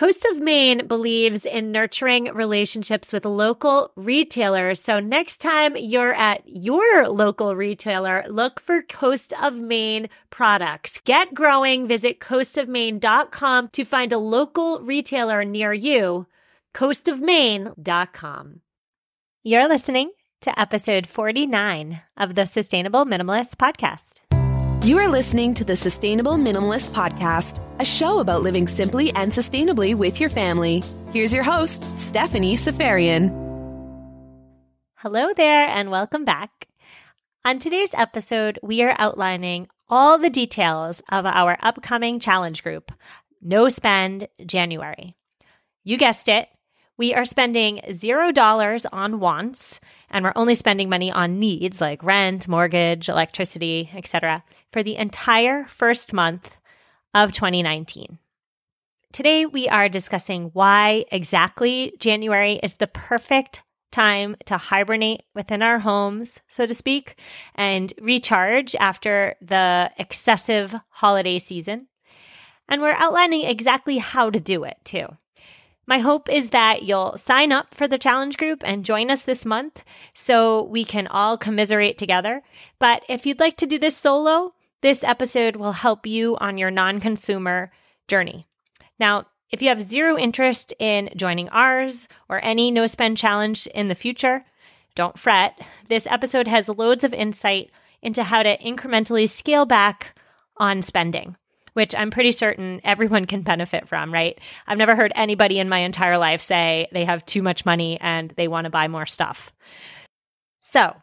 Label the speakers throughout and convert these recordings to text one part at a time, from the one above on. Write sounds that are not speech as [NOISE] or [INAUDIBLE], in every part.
Speaker 1: Coast of Maine believes in nurturing relationships with local retailers. So next time you're at your local retailer, look for Coast of Maine products. Get growing. Visit coastofmaine.com to find a local retailer near you. coastofmaine.com. You're listening to episode 49 of the Sustainable Minimalist podcast.
Speaker 2: You are listening to the Sustainable Minimalist Podcast, a show about living simply and sustainably with your family. Here's your host, Stephanie Seferian.
Speaker 1: Hello there, and welcome back. On today's episode, we are outlining all the details of our upcoming challenge group, No Spend January. You guessed it, we are spending $0 on wants and we're only spending money on needs like rent, mortgage, electricity, etc. for the entire first month of 2019. Today we are discussing why exactly January is the perfect time to hibernate within our homes, so to speak, and recharge after the excessive holiday season. And we're outlining exactly how to do it too. My hope is that you'll sign up for the challenge group and join us this month so we can all commiserate together. But if you'd like to do this solo, this episode will help you on your non consumer journey. Now, if you have zero interest in joining ours or any no spend challenge in the future, don't fret. This episode has loads of insight into how to incrementally scale back on spending which I'm pretty certain everyone can benefit from, right? I've never heard anybody in my entire life say they have too much money and they want to buy more stuff. So,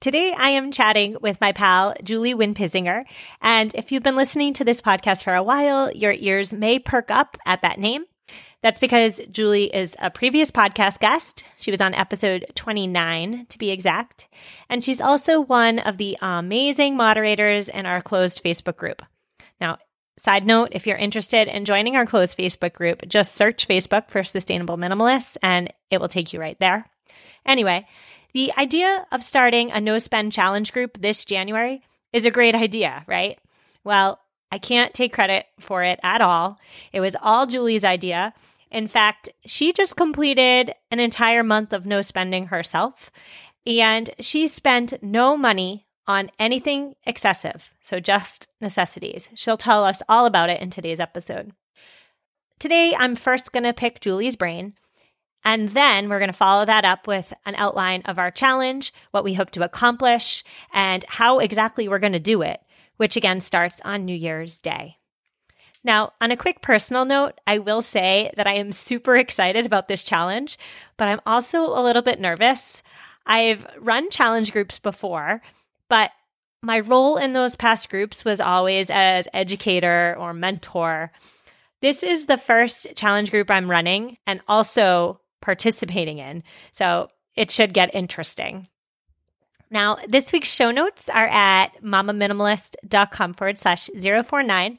Speaker 1: Today, I am chatting with my pal, Julie Winpisinger. And if you've been listening to this podcast for a while, your ears may perk up at that name. That's because Julie is a previous podcast guest. She was on episode 29 to be exact. And she's also one of the amazing moderators in our closed Facebook group. Now, Side note, if you're interested in joining our closed Facebook group, just search Facebook for Sustainable Minimalists and it will take you right there. Anyway, the idea of starting a no spend challenge group this January is a great idea, right? Well, I can't take credit for it at all. It was all Julie's idea. In fact, she just completed an entire month of no spending herself, and she spent no money on anything excessive, so just necessities. She'll tell us all about it in today's episode. Today, I'm first going to pick Julie's brain, and then we're going to follow that up with an outline of our challenge, what we hope to accomplish, and how exactly we're going to do it, which again starts on New Year's Day. Now, on a quick personal note, I will say that I am super excited about this challenge, but I'm also a little bit nervous. I've run challenge groups before, but my role in those past groups was always as educator or mentor. This is the first challenge group I'm running and also participating in. So it should get interesting. Now, this week's show notes are at mamaminimalist.com forward slash 049,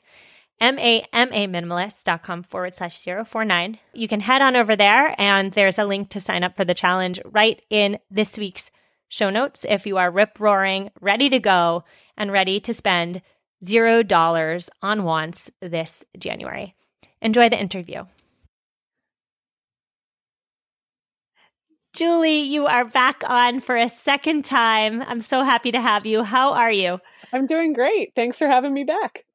Speaker 1: M-A-M-A minimalist.com forward slash 049. You can head on over there and there's a link to sign up for the challenge right in this week's show notes if you are rip roaring, ready to go, and ready to spend zero dollars on wants this January. Enjoy the interview. Julie, you are back on for a second time. I'm so happy to have you. How are you?
Speaker 3: I'm doing great. Thanks for having me back.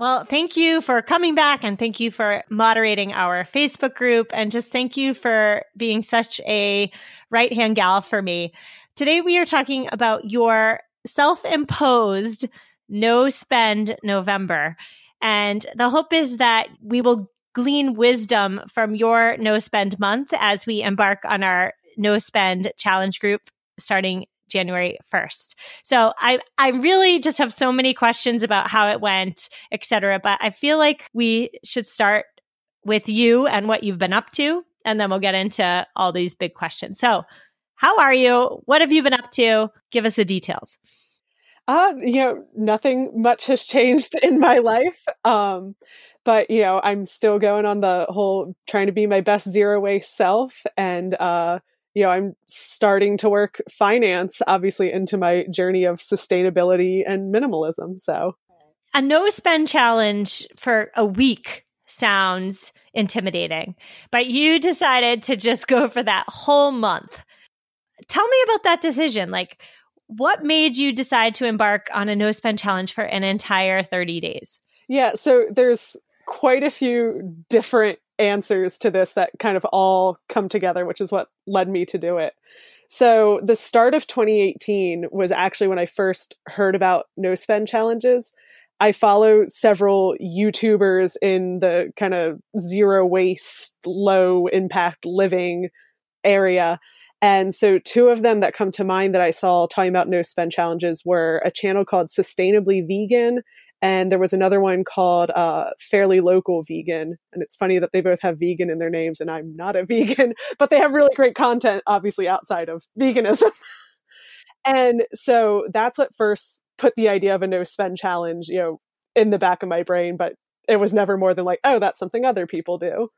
Speaker 1: Well, thank you for coming back and thank you for moderating our Facebook group and just thank you for being such a right hand gal for me. Today we are talking about your self imposed no spend November. And the hope is that we will glean wisdom from your no spend month as we embark on our no spend challenge group starting January 1st. So I I really just have so many questions about how it went, etc. But I feel like we should start with you and what you've been up to, and then we'll get into all these big questions. So, how are you? What have you been up to? Give us the details.
Speaker 3: Uh, you know, nothing much has changed in my life. Um, but you know, I'm still going on the whole trying to be my best zero waste self and uh you know, I'm starting to work finance obviously into my journey of sustainability and minimalism. So,
Speaker 1: a no spend challenge for a week sounds intimidating, but you decided to just go for that whole month. Tell me about that decision. Like, what made you decide to embark on a no spend challenge for an entire 30 days?
Speaker 3: Yeah, so there's quite a few different answers to this that kind of all come together, which is what led me to do it. So, the start of 2018 was actually when I first heard about no spend challenges. I follow several YouTubers in the kind of zero waste, low impact living area. And so, two of them that come to mind that I saw talking about no spend challenges were a channel called Sustainably Vegan and there was another one called uh, Fairly Local Vegan. And it's funny that they both have vegan in their names, and I'm not a [LAUGHS] vegan, but they have really great content, obviously, outside of veganism. [LAUGHS] and so that's what first put the idea of a no spend challenge, you know, in the back of my brain, but it was never more than like, oh, that's something other people do.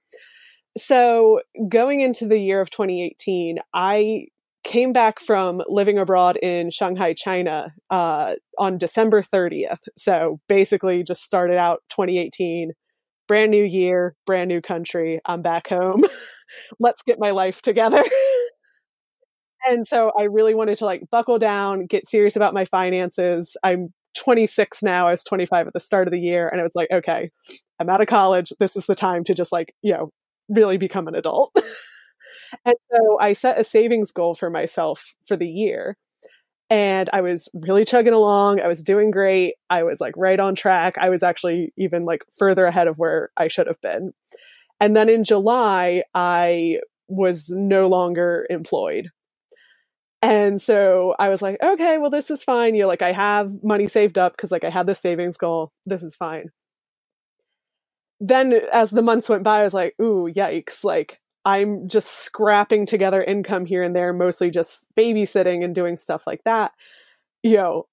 Speaker 3: So going into the year of 2018, I came back from living abroad in Shanghai, China uh, on December 30th. So basically, just started out 2018, brand new year, brand new country. I'm back home. [LAUGHS] Let's get my life together. [LAUGHS] and so I really wanted to like buckle down, get serious about my finances. I'm 26 now. I was 25 at the start of the year. And it was like, okay, I'm out of college. This is the time to just like, you know, really become an adult. [LAUGHS] and so I set a savings goal for myself for the year. And I was really chugging along. I was doing great. I was like right on track. I was actually even like further ahead of where I should have been. And then in July, I was no longer employed. And so I was like, okay, well, this is fine. You know, like I have money saved up because like I had this savings goal. This is fine. Then as the months went by, I was like, ooh, yikes. Like I'm just scrapping together income here and there, mostly just babysitting and doing stuff like that. You know,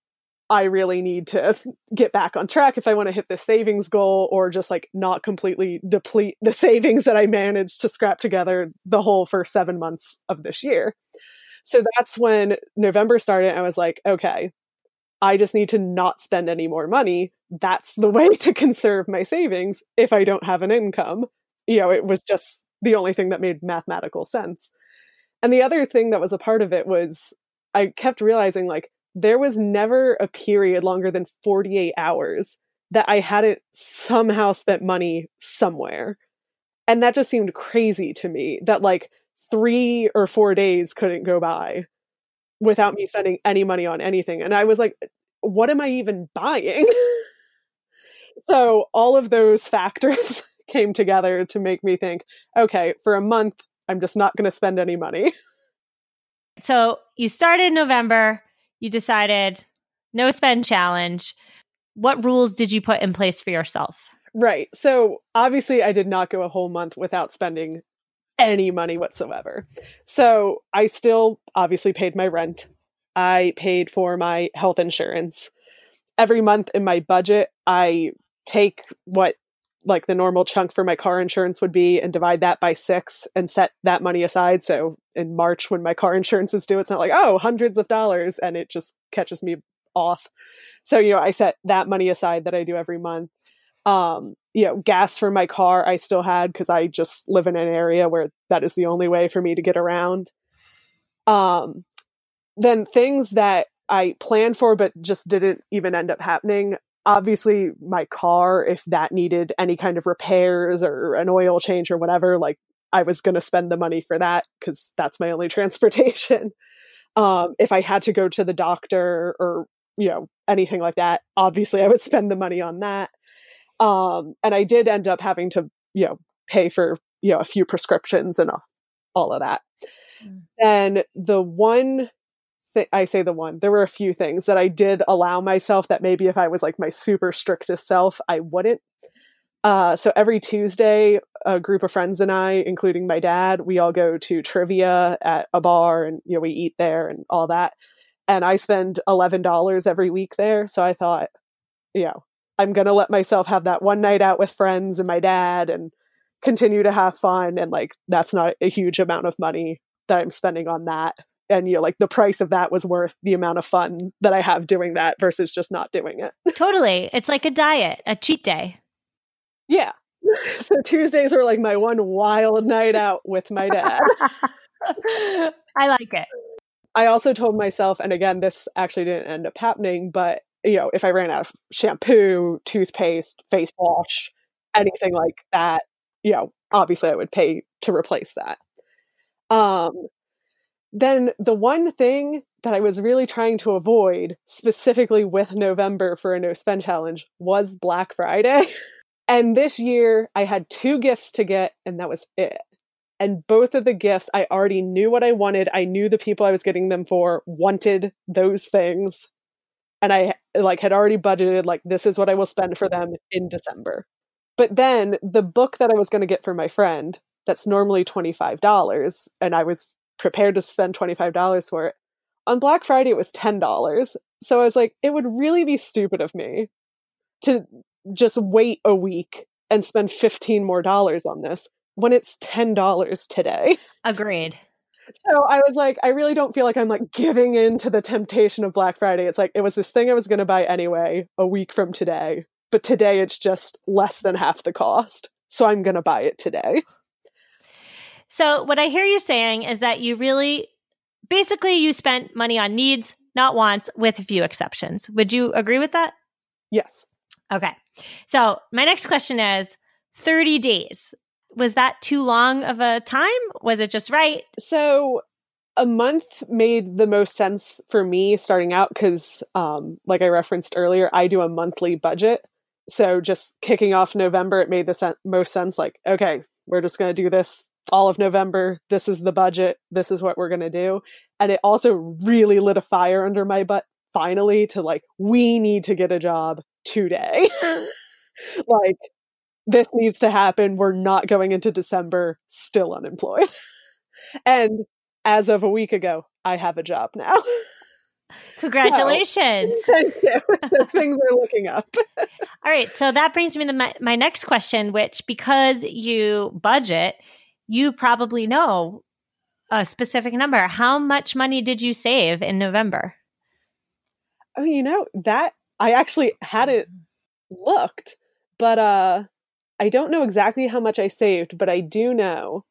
Speaker 3: I really need to [LAUGHS] get back on track if I want to hit the savings goal or just like not completely deplete the [LAUGHS] savings that I managed to scrap together the whole first seven months of this year. So that's when November started. I was like, okay, I just need to not spend any more money. That's the way to conserve my savings if I don't have an income. You know, it was just the only thing that made mathematical sense. And the other thing that was a part of it was I kept realizing like there was never a period longer than 48 hours that I hadn't somehow spent money somewhere. And that just seemed crazy to me that like three or four days couldn't go by without me spending any money on anything. And I was like, what am I even buying? [LAUGHS] so all of those factors [LAUGHS] came together to make me think, okay, for a month, I'm just not going to spend any money. [LAUGHS]
Speaker 1: so you started in November, you decided no spend challenge. What rules did you put in place for yourself?
Speaker 3: Right. So obviously, I did not go a whole month without spending any money whatsoever. So I still obviously paid my rent. I paid for my health insurance. Every month in my budget, I take what like the normal chunk for my car insurance would be and divide that by six and set that money aside. So in March, when my car [LAUGHS] insurance is due, it's not like, oh, hundreds of dollars and it just catches me off. So, you know, I set that money aside that I do every month. Um, you know, gas for my car I still had because I just live in an area where that is the only way for me to get around. Um, then things that I planned for but just didn't even end up happening obviously my car if that needed any kind of repairs or an oil change or whatever like i was going to spend the money for that because that's my only [LAUGHS] transportation um, if i had to go to the doctor or you know anything like that obviously i would spend the money on that um, and i did end up having to you know pay for, you know, a few prescriptions and all of that. Mm. And the one thing, I say the one, there were a few things that I did allow myself that maybe if I was like my super strictest self, I wouldn't. Uh, so every Tuesday, a group of friends and I, including my dad, we all go to trivia at a bar and, you know, we eat there and all that. And I spend $11 every week there. So I thought, you know, I'm going to let myself have that one night out with friends and my dad and continue to have fun. And like, that's not a huge amount of money that I'm spending on that. And you know, like the price of that was worth the amount of fun that I have doing that versus just not doing it. [LAUGHS]
Speaker 1: totally. It's like a diet, a cheat day.
Speaker 3: Yeah. [LAUGHS] So Tuesdays are like my one wild night out with my dad. [LAUGHS]
Speaker 1: I like it.
Speaker 3: I also told myself, and again, this actually didn't end up happening, but you know, if I ran out of shampoo, toothpaste, face wash, anything like that, you know, obviously I would pay to replace that. Um, then the one thing that I was really trying to avoid, specifically with November for a no spend challenge, was Black Friday. [LAUGHS] and this year I had two gifts to get, and that was it. And both of the gifts, I already knew what I wanted. I knew the people I was getting them for wanted those things. And I like had already budgeted like this is what I will spend for them in December. But then the book that I was going to get for my friend, that's normally $25, and I was prepared to spend $25 for it. On Black Friday, it was $10. So I was like, it would really be stupid of me to just wait a week and spend 15 more dollars on this when it's $10 today. [LAUGHS]
Speaker 1: Agreed.
Speaker 3: So I was like, I really don't feel like I'm like giving in to the temptation of Black Friday. It's like, it was this thing I was going to buy anyway a week from today, but today it's just less than half the cost. So I'm going to buy it today.
Speaker 1: So what I hear you saying is that you really, basically, you spent money on needs, not wants, with a few exceptions. Would you agree with that?
Speaker 3: Yes.
Speaker 1: Okay. So my next question is 30 days was that too long of a time? Was it just right?
Speaker 3: So a month made the most sense for me starting out because, um, like I referenced earlier, I do a monthly budget. So just kicking off November, it made the sen- most sense. Like, okay, we're just going to do this all of November. This is the budget. This is what we're going to do. And it also really lit a fire under my butt finally to like, we need to get a job today. [LAUGHS] like, this needs to happen. We're not going into December still unemployed. [LAUGHS] and as of a week ago, I have a job now. [LAUGHS]
Speaker 1: Congratulations.
Speaker 3: So, thank you. [LAUGHS] things are looking up.
Speaker 1: All right. So that brings me to my, my next question, which because you budget, you probably know a specific number. How much money did you save in November?
Speaker 3: Oh, you know, that I actually hadn't looked, but uh I don't know exactly how much I saved, but I do know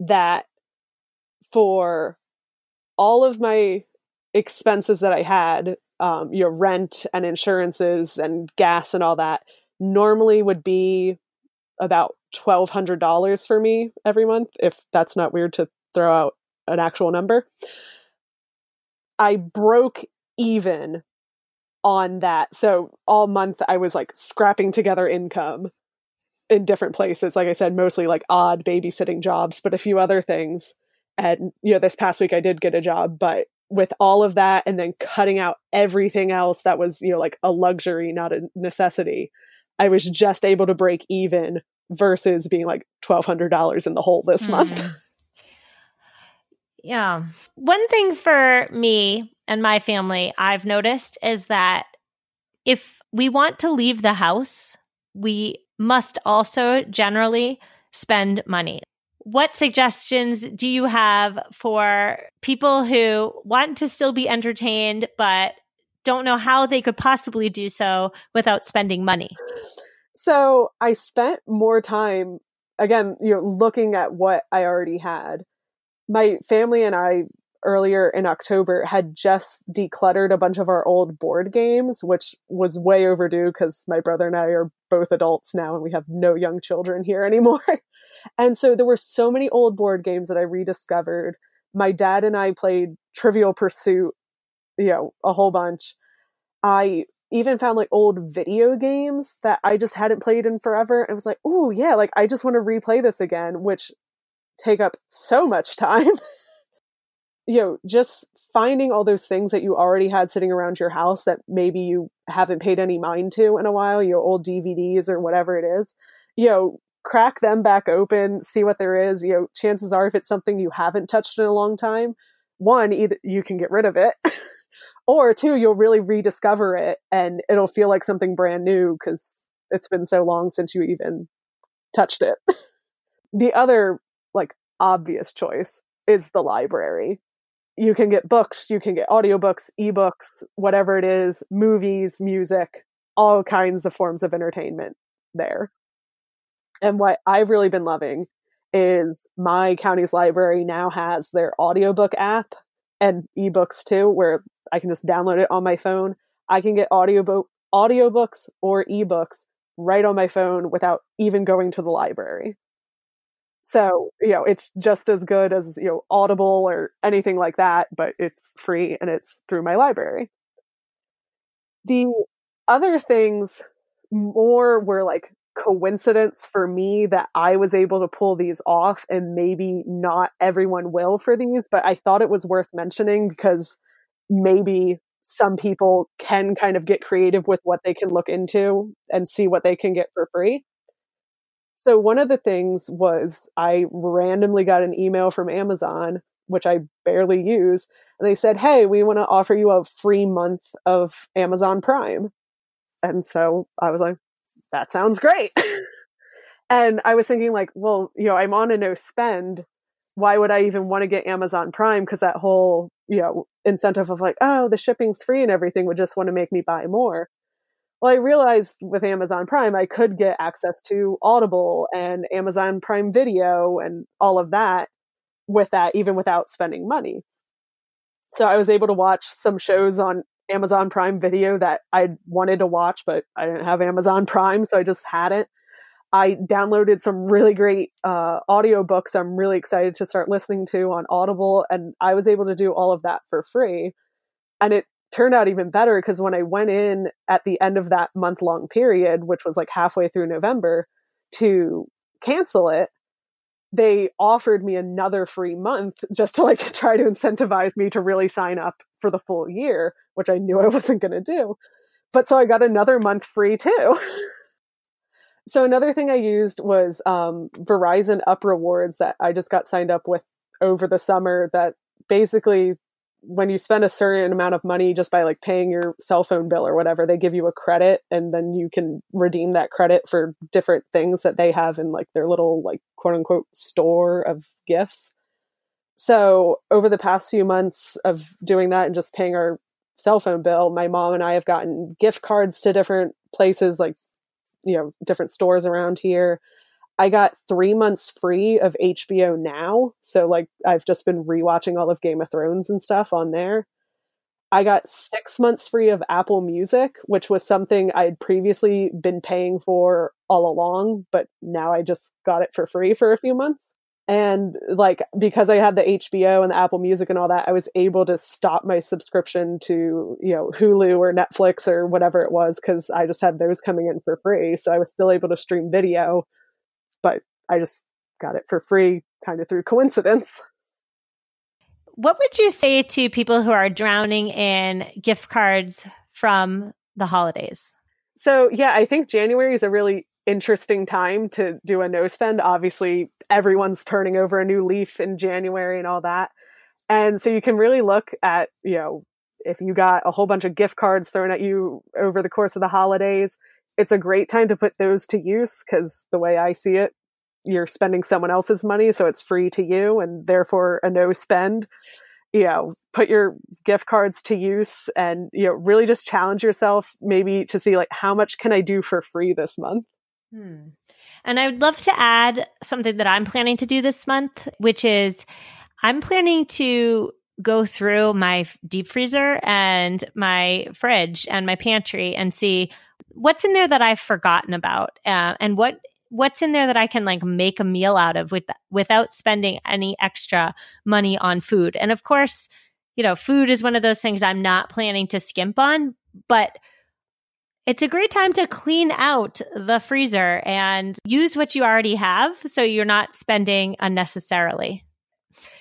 Speaker 3: that for all of my expenses that I had, um, your rent and insurances and gas and all that, normally would be about twelve hundred dollars for me every month. If that's not weird to throw out an actual number, I broke even on that. So all month I was like scrapping together income in different places. Like I said, mostly like odd babysitting jobs, but a few other things. And, you know, this past week I did get a job, but with all of that and then cutting out everything else that was, you know, like a luxury, not a necessity, I was just able to break even versus being like $1,200 in the hole this mm. month.
Speaker 1: yeah. One thing for me and my family I've noticed is that if we want to leave the house, we must also generally spend money. What suggestions do you have for people who want to still be entertained but don't know how they could possibly do so without spending money?
Speaker 3: So, I spent more time again, you know, looking at what I already had. My family and I earlier in October had just decluttered a bunch of our old board games, which was way overdue because my brother and I are both adults now and we have no young children here [LAUGHS] anymore. and so there were so many old board games that I rediscovered. My dad and I played Trivial Pursuit, you know, a whole bunch. I even found like old video games that I just hadn't played in forever and was like, oh yeah, like I just want to replay this again, which take up so much time. [LAUGHS] you know, just finding all those things that you already had sitting around your house that maybe you haven't paid any mind to in a while, your old DVDs or whatever it is, you know, crack them back open, see what there is. You know, chances are if it's something you haven't touched in a long time, one, either you can get rid of it, [LAUGHS] or two, you'll really rediscover it and it'll feel like something brand new because it's been so long since you even touched it. [LAUGHS] the other, like, obvious choice is the library you can get books, you can get audiobooks, ebooks, whatever it is, movies, music, all kinds of forms of entertainment there. And what I've really been loving is my county's library now has their audiobook app and ebooks too, where I can just download it on my phone. I can get audiobook audiobooks or ebooks right on my phone without even going to the library. So, you know, it's just as good as, you know, Audible or anything like that, but it's free and it's through my library. The other things more were like coincidence for me that I was able to pull these off and maybe not everyone will for these, but I thought it was worth mentioning because maybe some people can kind of get creative with what they can look into and see what they can get for free. So one of the things was I randomly got an email from Amazon, which I barely use, and they said, "Hey, we want to offer you a free month of Amazon Prime." And so I was like, "That sounds great." [LAUGHS] and I was thinking like, well, you know, I'm on a no spend. Why would I even want to get Amazon Prime because that whole, you know, incentive of like, oh, the shipping's free and everything would just want to make me buy more well, I realized with Amazon Prime, I could get access to Audible and Amazon Prime Video and all of that with that, even without spending money. So I was able to watch some shows on Amazon Prime Video that I wanted to watch, but I didn't have Amazon Prime, so I just hadn't. I downloaded some really great uh, audiobooks I'm really excited to start listening to on Audible, and I was able to do all of that for free. And it turned out even better because when I went in at the end of that month long period, which was like halfway through November, to cancel it, they offered me another free month just to like [LAUGHS] try to incentivize me to really sign up for the full year, which I knew I [LAUGHS] wasn't going to do. But so I got another month free too. [LAUGHS] so another thing I used was um, Verizon Up Rewards that I just got signed up with over the summer that basically when you spend a certain amount of money just by like paying your cell phone bill or whatever, they give you a credit and then you can redeem that credit for different things that they have in like their little like quote unquote store of gifts. So over the past few months of doing that and just paying our cell phone bill, my mom and I have gotten gift cards to different places like you know different stores around here I got three months free of HBO Now. So, like, I've just been rewatching all of Game of Thrones and stuff on there. I got six months free of Apple Music, which was something I'd previously been paying for all along, but now I just got it for free for a few months. And like, because I had the HBO and the Apple Music and all that, I was able to stop my subscription to, you know, Hulu or Netflix or whatever it was, because I just had those coming in for free. So I was still able to stream video but I just got it for free kind of through coincidence.
Speaker 1: What would you say to people who are drowning in gift cards from the holidays?
Speaker 3: So, yeah, I think January is a really interesting time to do a no spend. Obviously, everyone's turning over a new leaf in January and all that. And so you can really look at, you know, if you got a whole bunch of gift cards thrown at you over the course of the holidays, it's a great time to put those to use because the way I see it, you're spending someone else's money, so it's free to you and therefore a no spend. You know, put your gift cards to use and, you know, really just challenge yourself maybe to see like how much can I do for free this month?
Speaker 1: Hmm. And I would love to add something that I'm planning to do this month, which is I'm planning to go through my deep freezer and my fridge and my pantry and see what's in there that I've forgotten about uh, and what what's in there that I can like make a meal out of with without spending any extra money on food. And of course, you know, food is one of those things I'm not planning to skimp on, but It's a great time to clean out the freezer and use what you already have so you're not spending unnecessarily.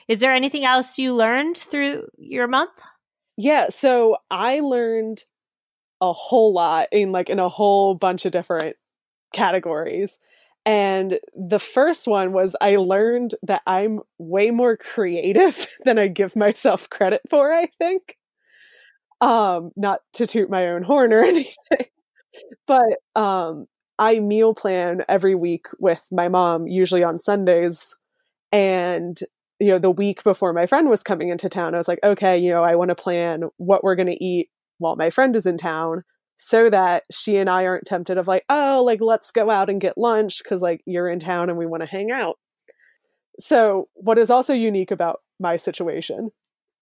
Speaker 1: Is there anything else you learned through your month?
Speaker 3: Yeah, so I learned a whole lot in like in a whole bunch of different categories. And the first one was I learned that I'm way more creative [LAUGHS] than I give myself credit for, I think. Um, not to toot my own horn or [LAUGHS] anything, but um, I meal plan every week with my mom, usually on Sundays. And, you know, the week before my friend was coming into town, I was like, okay, you know, I want to plan what we're going to eat while my friend is in town so that she and I aren't tempted of like, oh, like let's go out and get lunch because like you're in town and we want to hang out. So, what is also unique about my situation,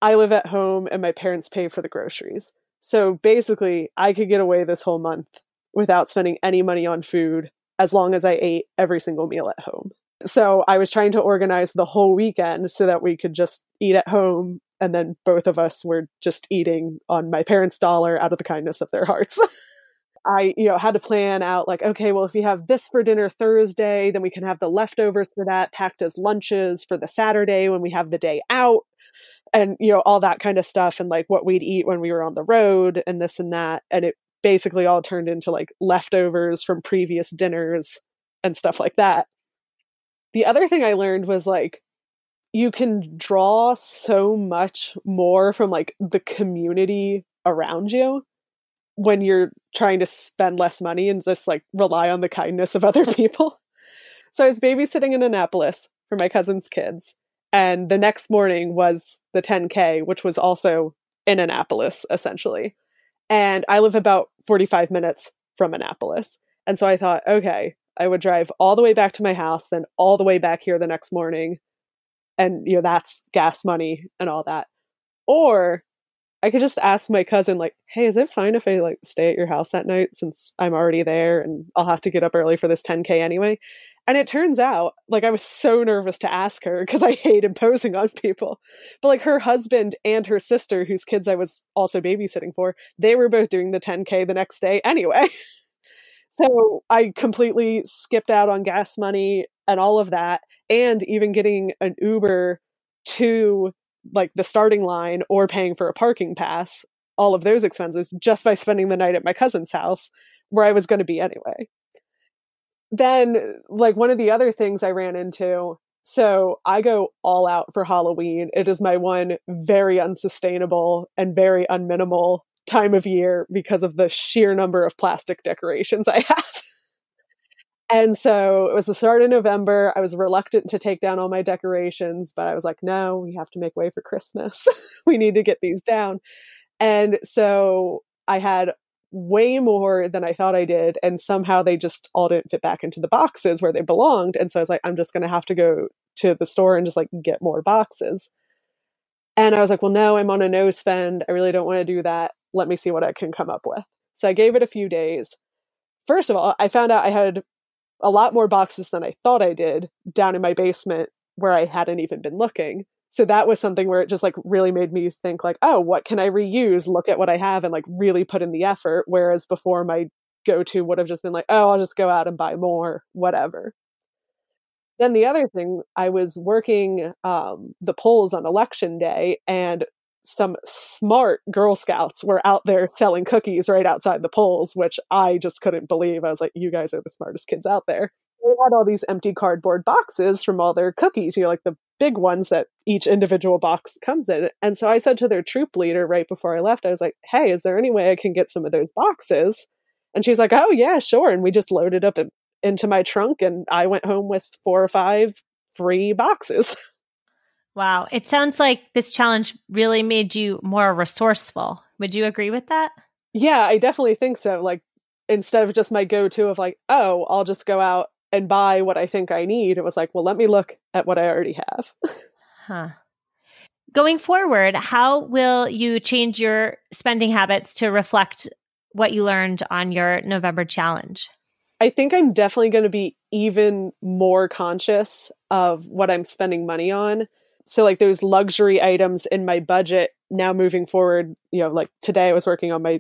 Speaker 3: I live at home and my parents pay for the groceries. So basically, I could get away this whole month without spending any money on food as long as I ate every single meal at home. So I was trying to organize the whole weekend so that we could just eat at home and then both of us were just eating on my parents' dollar out of the kindness of their hearts. [LAUGHS] I, you know, had to plan out like, okay, well, if we have this for dinner Thursday, then we can have the leftovers for that packed as lunches for the Saturday when we have the day out and, you know, all that kind of stuff and like what we'd eat when we were on the road and this and that. And it basically all turned into like leftovers from previous dinners and stuff like that. The other thing I learned was like, you can draw so much more from like the community around you when you're trying to spend less money and just like rely on the kindness of other [LAUGHS] people. So I was babysitting in Annapolis for my cousin's kids. And the next morning was the 10K, which was also in Annapolis, essentially. And I live about 45 minutes from Annapolis. And so I thought, okay, I would drive all the way back to my house, then all the way back here the next morning, and you know that's gas money and all that. Or i could just ask my cousin like hey is it fine if i like stay at your house that night since i'm already there and i'll have to get up early for this 10k anyway? And it turns out like i was so nervous to ask her because i hate imposing on people. But like her husband and her sister whose kids i was also babysitting for they were both doing the 10k the next day anyway [LAUGHS] so i completely skipped out on gas money and all of that and even getting an Uber to like the starting line or paying for a parking pass, all of those expenses just by spending the night at my cousin's house where I was going to be anyway. Then, like, one of the other things I ran into so I go all out for Halloween. It is my one very unsustainable and very unminimal time of year because of the sheer number of plastic decorations I [LAUGHS] have. And so it was the start of November. I was reluctant to take down all my decorations, but I was like, no, we have to make way for Christmas. [LAUGHS] we need to get these down. And so I had way more than I thought I did. And somehow they just all didn't fit back into the boxes where they belonged. And so I was like, I'm just going to have to go to the store and just like get more boxes. And I was like, well, no, I'm on a no spend. I really don't want to do that. Let me see what I can come up with. So I gave it a few days. First of all, I found out I had a lot more boxes than I thought I did down in my basement where I hadn't even been looking. So that was something where it just like really made me think like, oh, what can I reuse? Look at what I have and like really put in the effort. Whereas before my go to would have just been like, oh, I'll just go out and buy more, whatever. Then the other thing, I was working um, the polls on election day, and some smart Girl Scouts were out there selling cookies right outside the polls, which I just couldn't believe. I was like, you guys are the smartest kids out there. They had all these empty cardboard boxes from all their cookies, you know, like the big ones that each individual box comes in. And so I said to their troop leader right before I left, I was like, hey, is there any way I can get some of those boxes? And she's like, oh, yeah, sure. And we just loaded up into my trunk and I went home with four or five free boxes. [LAUGHS]
Speaker 1: Wow. It sounds like this challenge really made you more resourceful. Would you agree with that?
Speaker 3: Yeah, I definitely think so. Like, instead of just my go to of like, oh, I'll just go out and buy what I think I need, it was like, well, let me look at what I already have. [LAUGHS]
Speaker 1: huh. Going forward, how will you change your spending habits to reflect what you learned on your November challenge?
Speaker 3: I think I'm definitely going to be even more conscious of what I'm spending money on so like those luxury items in my budget now moving forward you know like today i was working on my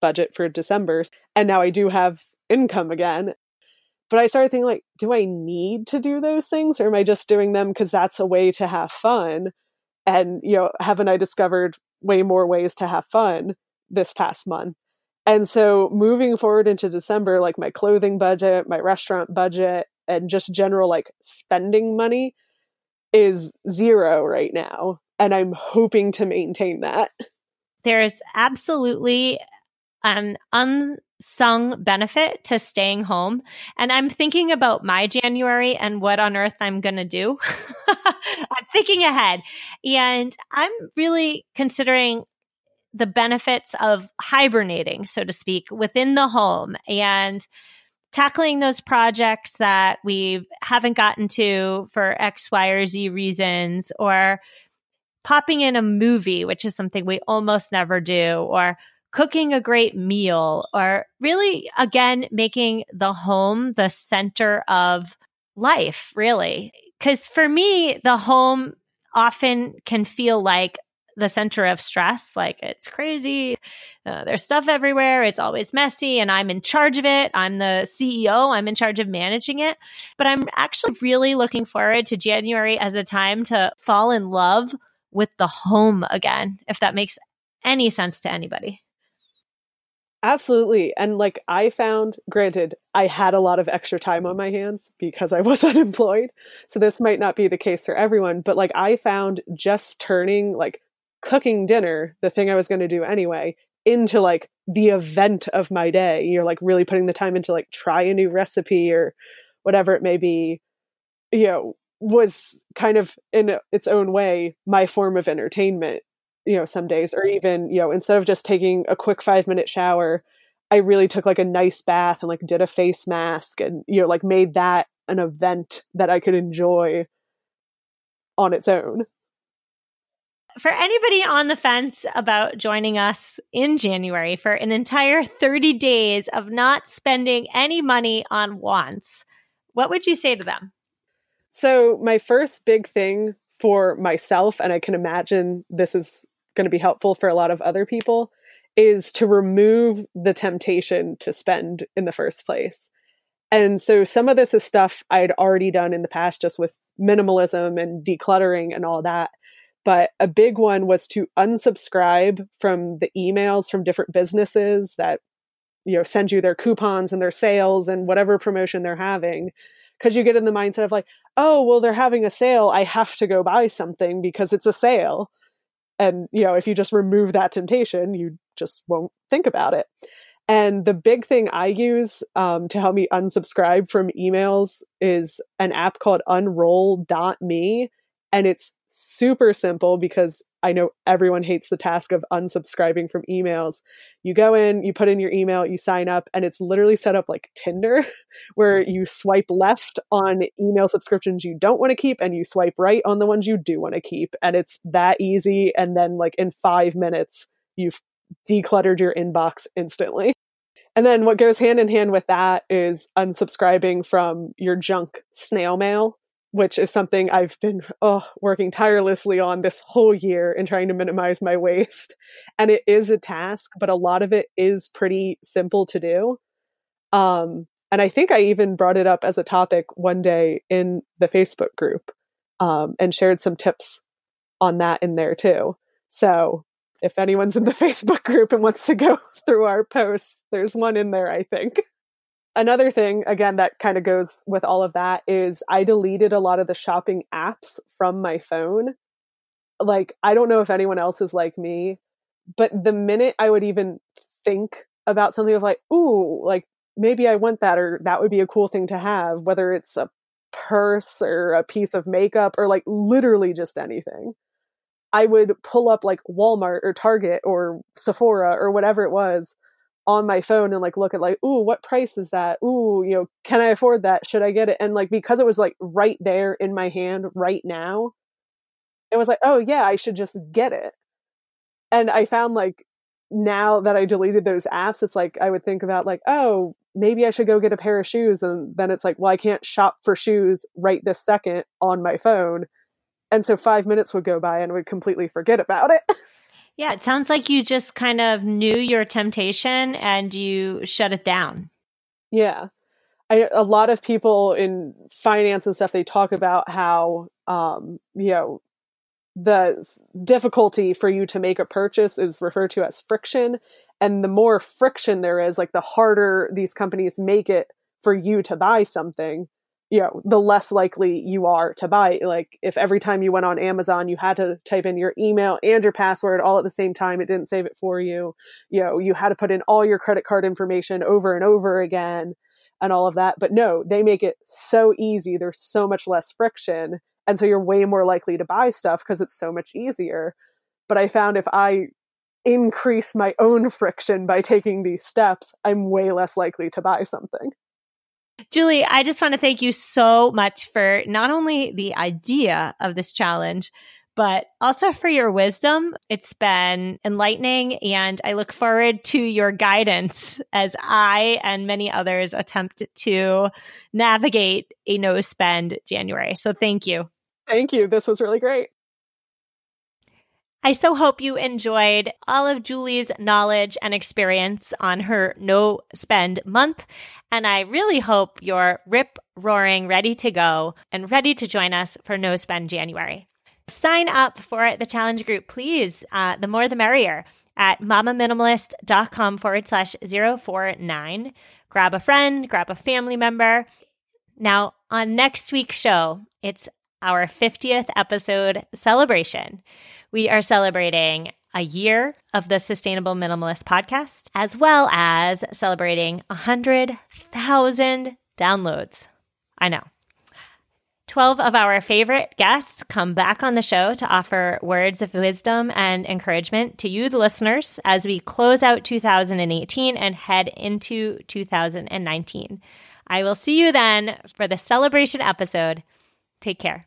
Speaker 3: budget for December. And now I do have income again. But I started thinking, like, do I need to do those things or am I just doing them because that's a way to have fun? And, you know, haven't I discovered way more ways to have fun this past month? And so moving forward into December, like my clothing budget, my restaurant budget, and just general like spending money is zero right now. And I'm hoping to maintain that.
Speaker 1: There's absolutely an unsung benefit to staying home. And I'm thinking about my January and what on earth I'm going to do. [LAUGHS] I'm thinking ahead. And I'm really considering the benefits of hibernating, so to speak, within the home and tackling those projects that we haven't gotten to for X, Y, or Z reasons, or popping in a movie, which is something we almost never do, or cooking a great meal, or really, again, making the home the center of life, really. Because for me, the home often can feel like the center of stress. Like it's crazy. Uh, there's stuff everywhere. It's always messy, and I'm in charge of it. I'm the CEO. I'm in charge of managing it. But I'm actually really looking forward to January as a time to fall in love with the home again, if that makes any sense to anybody.
Speaker 3: Absolutely. And like I found, granted, I had a lot of extra time on my hands because I was [LAUGHS] unemployed. So this might not be the case for everyone, but like I found just turning like cooking dinner, the thing I was going to do anyway, into like the event of my day. You're like really putting the time into like try a new recipe or whatever it may be, you know, was kind of in its own way my form of entertainment, you know, some days, or even, you know, instead of just taking a quick five minute shower, I really took like a nice bath and like did a face mask and, you know, like made that an event that I could enjoy on its own
Speaker 1: for anybody on the fence about joining us in January for an entire 30 days of not spending any money on wants, what would you say to them?
Speaker 3: So, my first big thing for myself, and I can imagine this is going to be helpful for a lot of other people, is to remove the temptation to spend in the first place. And so some of this is stuff I'd already done in the past just with minimalism and decluttering and all that. But a big one was to unsubscribe from the emails from different businesses that you know send you their coupons and their sales and whatever promotion they're having. Because you get in the mindset of like oh well they're having a sale. I have to go buy something because it's a sale. And you know if you just remove that temptation you just won't think about it. And the big thing i use um, to help me unsubscribe from emails is an app called unroll.me and it's super simple because I know everyone hates the task of unsubscribing from emails. You go in, you put in your email, you sign up, and it's literally set up like Tinder, [LAUGHS] where mm-hmm. you swipe left on email subscriptions you don't want to keep, and you swipe right on the ones you do want to keep. And it's that easy. And then, like, in five minutes, you've decluttered your inbox instantly. [LAUGHS] And then what goes hand in hand with that is unsubscribing from your junk snail mail which is something I've been oh, working tirelessly on this whole year in trying to minimize my waste. And it is a task, but a lot of it is pretty simple to do. Um, and I think I even brought it up as a topic one day in the Facebook group um, and shared some tips on that in there too. So if anyone's in the [LAUGHS] Facebook group and wants to go [LAUGHS] through our posts, there's one in there, I think another thing again that kind of goes with all of that is i deleted a lot of the shopping apps from my phone. Like i don't know if anyone else is like me but the minute i would even think about something of like ooh like maybe i want that or that would be a cool thing to have whether it's a purse or a piece of makeup or like literally just anything i would pull up like walmart or target or sephora or whatever it was on my phone and like look at like, ooh, what price is that? Ooh, you know, can I afford that? Should I get it? And like because it was like right there in my hand right now, it was like, oh yeah, I should just get it. And I found like now that I deleted those apps, it's like I would think about like, oh, maybe I should go get a pair of shoes. And then it's like, well, I can't shop for shoes right this second on my phone. And so five minutes would go by and I would completely forget about it. [LAUGHS]
Speaker 1: Yeah, it sounds like you just kind of knew your temptation and you shut it down.
Speaker 3: Yeah. I, a lot of people in finance and stuff, they talk about how, um, you know, the difficulty for you to make a purchase is referred to as friction. And the more friction there is, like the harder these companies make it for you to buy something, you know, the less likely you are to buy. Like if every time you went on Amazon, you had to type in your email and your password all at the same time, it didn't save it for you. You know, you had to put in all your credit card information over and over again and all of that. But no, they make it so easy. There's so much less friction. And so you're way more likely to buy stuff because it's so much easier. But I found if I increase my own friction by taking these steps, I'm way less likely to buy something.
Speaker 1: Julie, I just want to thank you so much for not only the idea of this challenge, but also for your wisdom. It's been enlightening, and I look forward to your guidance as I and many others attempt to navigate a no spend January. So thank you.
Speaker 3: Thank you. This was really great.
Speaker 1: I so hope you enjoyed all of Julie's knowledge and experience on her no spend month. And I really hope you're rip roaring, ready to go and ready to join us for no spend January. Sign up for the challenge group, please. Uh, the more the merrier at mamaminimalist.com forward slash 049. Grab a friend, grab a family member. Now, on next week's show, it's our 50th episode celebration. We are celebrating a year of the Sustainable Minimalist podcast, as well as celebrating 100,000 downloads. I know. 12 of our favorite guests come back on the show to offer words of wisdom and encouragement to you, the listeners, as we close out 2018 and head into 2019. I will see you then for the celebration episode. Take care.